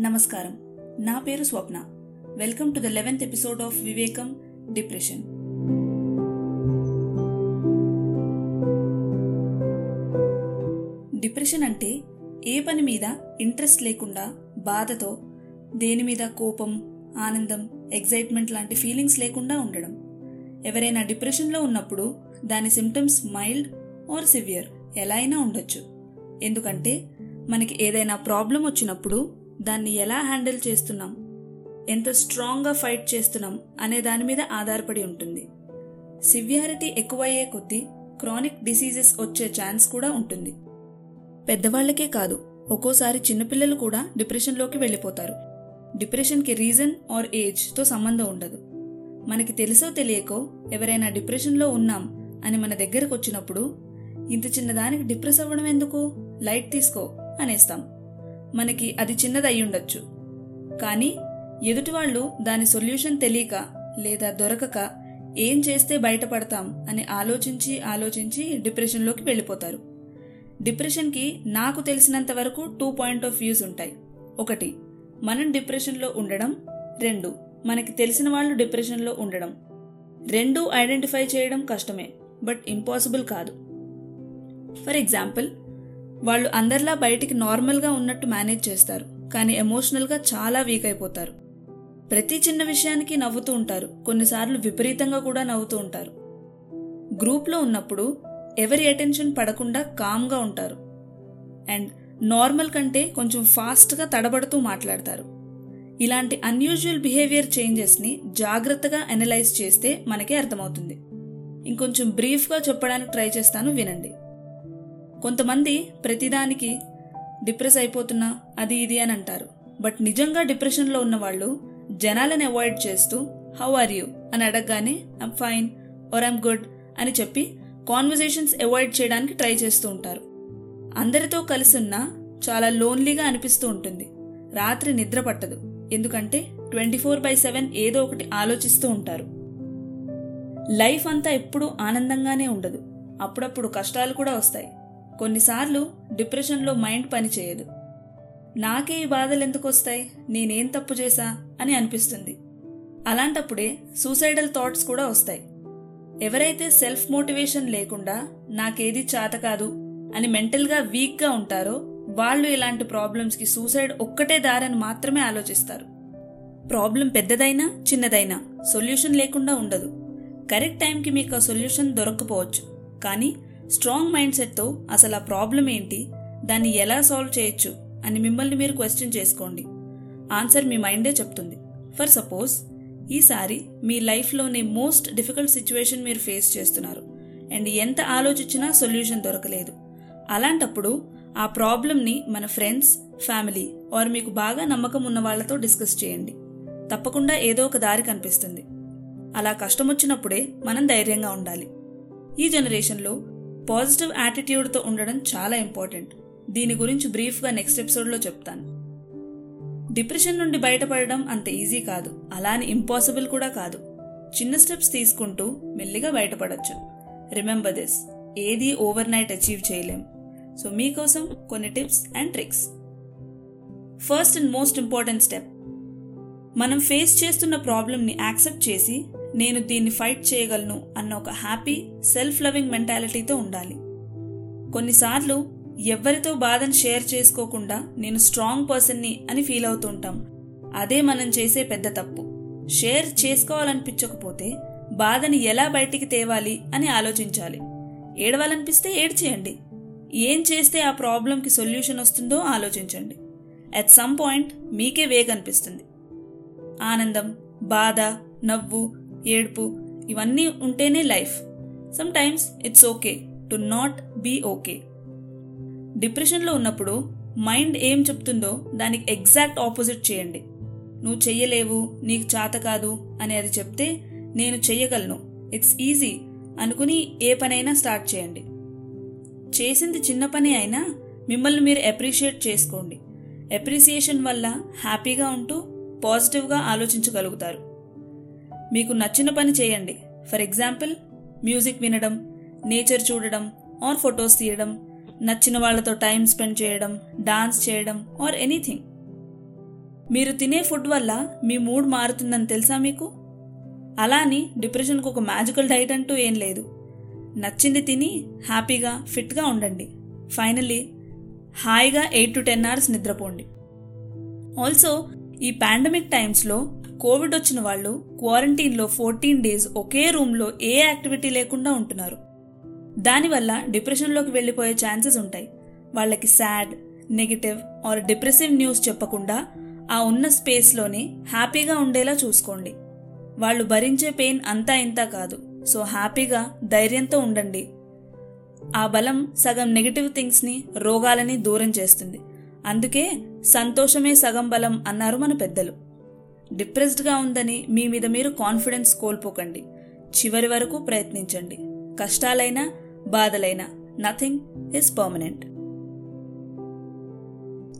నమస్కారం. నా పేరు Swapna. Welcome to the eleventh episode of Vivekam depression. Depression అంటే ఏ పని మీద ఇంట్రెస్ట్ లేకుండా బాధతో దేని మీద కోపం ఆనందం ఎగ్జైట్మెంట్ లాంటి ఫీలింగ్స్ లేకుండా ఉండడం. ఎవరైనా డిప్రెషన్లో ఉన్నప్పుడు దాని సిమ్టమ్స్ మైల్డ్ ఆర్ సివియర్ ఎలా అయినా ఉండొచ్చు. ఎందుకంటే మనకి ఏదైనా ప్రాబ్లం వచ్చినప్పుడు దాన్ని ఎలా హ్యాండిల్ చేస్తున్నాం? ఎంత స్ట్రాంగ్గా ఫైట్ చేస్తున్నాం అనే దాని మీద ఆధారపడి ఉంటుంది. సివియారిటీ ఎక్కువయ్యే కొద్దీ క్రానిక్ డిసీజెస్ వచ్చే ఛాన్స్ కూడా ఉంటుంది. పెద్దవాళ్ళకే కాదు ఒక్కోసారి చిన్నపిల్లలు కూడా డిప్రెషన్లోకి వెళ్ళిపోతారు. డిప్రెషన్కి రీజన్ ఆర్ ఏజ్తో సంబంధం ఉండదు. మనకి తెలుసో తెలియకో ఎవరైనా డిప్రెషన్లో ఉన్నాం అని మన దగ్గరకు వచ్చినప్పుడు ఇంత చిన్నదానికి డిప్రెస్ అవ్వడం ఎందుకు? లైట్ తీసుకో అనేస్తాం. మనకి అది చిన్నది ఉండొచ్చు కానీ ఎదుటివాళ్ళు దాని సొల్యూషన్ తెలియక లేదా దొరకక ఏం చేస్తే బయటపడతాం అని ఆలోచించి ఆలోచించి డిప్రెషన్లోకి వెళ్ళిపోతారు. డిప్రెషన్కి నాకు తెలిసినంత వరకు టూ పాయింట్ ఆఫ్ వ్యూస్ ఉంటాయి. ఒకటి మనం డిప్రెషన్లో ఉండడం. రెండు మనకి తెలిసిన వాళ్ళు డిప్రెషన్లో ఉండడం. రెండు ఐడెంటిఫై చేయడం కష్టమే బట్ ఇంపాసిబుల్ కాదు. ఫర్ ఎగ్జాంపుల్ వాళ్ళు అందరిలా బయటికి నార్మల్గా ఉన్నట్టు మేనేజ్ చేస్తారు కానీ ఎమోషనల్గా చాలా వీక్ అయిపోతారు. ప్రతి చిన్న విషయానికి నవ్వుతూ ఉంటారు కొన్నిసార్లు విపరీతంగా కూడా నవ్వుతూ ఉంటారు. గ్రూప్లో ఉన్నప్పుడు ఎవరి అటెన్షన్ పడకుండా కామ్గా ఉంటారు. అండ్ నార్మల్ కంటే కొంచెం ఫాస్ట్గా తడబడుతూ మాట్లాడతారు. ఇలాంటి అన్యూజువల్ బిహేవియర్ చేంజెస్ని జాగ్రత్తగా అనలైజ్ చేస్తే మనకే అర్థమవుతుంది. ఇంకొంచెం బ్రీఫ్గా చెప్పడానికి ట్రై చేస్తాను వినండి. కొంతమంది ప్రతిదానికి డిప్రెస్ అయిపోతున్నా అది ఇది అని అంటారు. బట్ నిజంగా డిప్రెషన్లో ఉన్న వాళ్ళు జనాలను అవాయిడ్ చేస్తూ హౌ ఆర్ యూ అని అడగగానే I'm fine or I'm good అని చెప్పి కాన్వర్జేషన్స్ అవాయిడ్ చేయడానికి ట్రై చేస్తూ ఉంటారు. అందరితో కలిసి ఉన్నా చాలా లోన్లీగా అనిపిస్తూ ఉంటుంది. రాత్రి నిద్ర పట్టదు. ఎందుకంటే ట్వంటీ ఫోర్ బై సెవెన్ ఏదో ఒకటి ఆలోచిస్తూ ఉంటారు. లైఫ్ అంతా ఎప్పుడూ ఆనందంగానే ఉండదు. అప్పుడప్పుడు కష్టాలు కూడా వస్తాయి. కొన్నిసార్లు డిప్రెషన్లో మైండ్ పనిచేయదు నాకే ఈ బాధలు ఎందుకు వస్తాయి నేనేం తప్పు చేశా? అని అనిపిస్తుంది. అలాంటప్పుడే సూసైడల్ థాట్స్ కూడా వస్తాయి. ఎవరైతే సెల్ఫ్ మోటివేషన్ లేకుండా నాకేది చేత కాదు అని మెంటల్గా వీక్గా ఉంటారో వాళ్ళు ఇలాంటి ప్రాబ్లమ్స్కి సూసైడ్ ఒక్కటే దారని మాత్రమే ఆలోచిస్తారు. ప్రాబ్లం పెద్దదైనా చిన్నదైనా సొల్యూషన్ లేకుండా ఉండదు. కరెక్ట్ టైంకి మీకు ఆ సొల్యూషన్ దొరకకపోవచ్చు. కానీ స్ట్రాంగ్ మైండ్ సెట్తో అసలు ఆ ప్రాబ్లం ఏంటి? దాన్ని ఎలా సాల్వ్ చేయొచ్చు? అని మిమ్మల్ని మీరు క్వశ్చన్ చేసుకోండి. ఆన్సర్ మీ మైండే చెప్తుంది. ఫర్ సపోజ్ ఈసారి మీ లైఫ్లోనే మోస్ట్ డిఫికల్ట్ సిచ్యువేషన్ మీరు ఫేస్ చేస్తున్నారు. అండ్ ఎంత ఆలోచించినా సొల్యూషన్ దొరకలేదు. అలాంటప్పుడు ఆ ప్రాబ్లమ్ని మన ఫ్రెండ్స్ ఫ్యామిలీ ఆర్ మీకు బాగా నమ్మకం ఉన్న వాళ్ళతో డిస్కస్ చేయండి. తప్పకుండా ఏదో ఒక దారి కనిపిస్తుంది. అలా కష్టం వచ్చినప్పుడే మనం ధైర్యంగా ఉండాలి. ఈ జనరేషన్లో పాజిటివ్ యాటిట్యూడ్తో ఉండడం చాలా ఇంపార్టెంట్ దీని గురించి బ్రీఫ్గా నెక్స్ట్ ఎపిసోడ్లో చెప్తాను. డిప్రెషన్ నుండి బయటపడడం అంత ఈజీ కాదు. అలానే ఇంపాసిబుల్ కూడా కాదు. చిన్న స్టెప్స్ తీసుకుంటూ మెల్లిగా బయటపడచ్చు. రిమెంబర్ దిస్ ఏది ఓవర్ నైట్ అచీవ్ చేయలేం. సో మీకోసం కొన్ని tips and tricks first and most important step మనం ఫేస్ చేస్తున్న ప్రాబ్లమ్ని యాక్సెప్ట్ చేసి నేను దీన్ని ఫైట్ చేయగలను అన్న ఒక హ్యాపీ సెల్ఫ్ లవింగ్ మెంటాలిటీతో ఉండాలి. కొన్నిసార్లు ఎవరితో బాధను షేర్ చేసుకోకుండా నేను స్ట్రాంగ్ పర్సన్ని అని ఫీల్ అవుతుంటాం. అదే మనం చేసే పెద్ద తప్పు. షేర్ చేసుకోవాలనిపించకపోతే బాధని ఎలా బయటికి తేవాలి అని ఆలోచించాలి. ఏడవాలనిపిస్తే ఏడ్చేయండి. ఏం చేస్తే ఆ ప్రాబ్లంకి సొల్యూషన్ వస్తుందో ఆలోచించండి. అట్ సమ్ పాయింట్ మీకే వే అనిపిస్తుంది ఆనందం బాధ నవ్వు ఏడుపు ఇవన్నీ ఉంటేనే life. Sometimes it's okay to not be okay డిప్రెషన్లో ఉన్నప్పుడు మైండ్ ఏం చెప్తుందో దానికి ఎగ్జాక్ట్ ఆపోజిట్ చేయండి. నువ్వు చెయ్యలేవు నీకు చేత కాదు అని అది చెప్తే నేను చెయ్యగలను. ఇట్స్ ఈజీ అనుకుని ఏ పనైనా స్టార్ట్ చేయండి. చేసింది చిన్న పని అయినా మిమ్మల్ని మీరు అప్రిషియేట్ చేసుకోండి. అప్రిసియేషన్ వల్ల హ్యాపీగా ఉంటూ పాజిటివ్గా ఆలోచించగలుగుతారు. మీకు నచ్చిన పని చేయండి. ఫర్ ఎగ్జాంపుల్ మ్యూజిక్ వినడం నేచర్ చూడడం ఆర్ ఫొటోస్ తీయడం నచ్చిన వాళ్ళతో టైం స్పెండ్ చేయడం డాన్స్ చేయడం ఆర్ ఎనీథింగ్ మీరు తినే ఫుడ్ వల్ల మీ మూడ్ మారుతుందని తెలుసా మీకు? అలా అని డిప్రెషన్కు ఒక మ్యాజికల్ డైట్ అంటూ ఏం లేదు. నచ్చింది తిని హ్యాపీగా ఫిట్గా ఉండండి. ఫైనలీ హాయిగా ఎయిట్ టు టెన్ అవర్స్ నిద్రపోండి. ఆల్సో ఈ పాండమిక్ టైమ్స్లో కోవిడ్ వచ్చిన వాళ్ళు క్వారంటైన్లో ఫోర్టీన్ డేస్ ఒకే రూమ్లో ఏ యాక్టివిటీ లేకుండా ఉంటున్నారు. దానివల్ల డిప్రెషన్లోకి వెళ్ళిపోయే ఛాన్సెస్ ఉంటాయి. వాళ్ళకి sad negative or depressive news చెప్పకుండా ఆ ఉన్న స్పేస్లోనే హ్యాపీగా ఉండేలా చూసుకోండి. వాళ్ళు భరించే పెయిన్ అంతా ఇంతా కాదు. సో హ్యాపీగా ధైర్యంతో ఉండండి. ఆ బలం సగం నెగిటివ్ థింగ్స్ని రోగాలని దూరం చేస్తుంది. అందుకే సంతోషమే సగం బలం అన్నారు మన పెద్దలు. డిప్రెస్డ్గా ఉందని మీ మీద మీరు కాన్ఫిడెన్స్ కోల్పోకండి. చివరి వరకు ప్రయత్నించండి. కష్టాలైనా బాధలైనా నథింగ్ ఇస్ పర్మనెంట్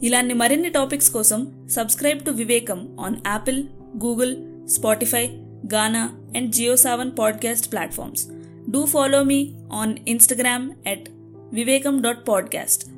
ఇలాంటి మరిన్ని టాపిక్స్ కోసం subscribe to Vivekam on Apple Google Spotify Gaana and Jio Saavn podcast platforms do follow me on Instagram at Vivekam dot podcast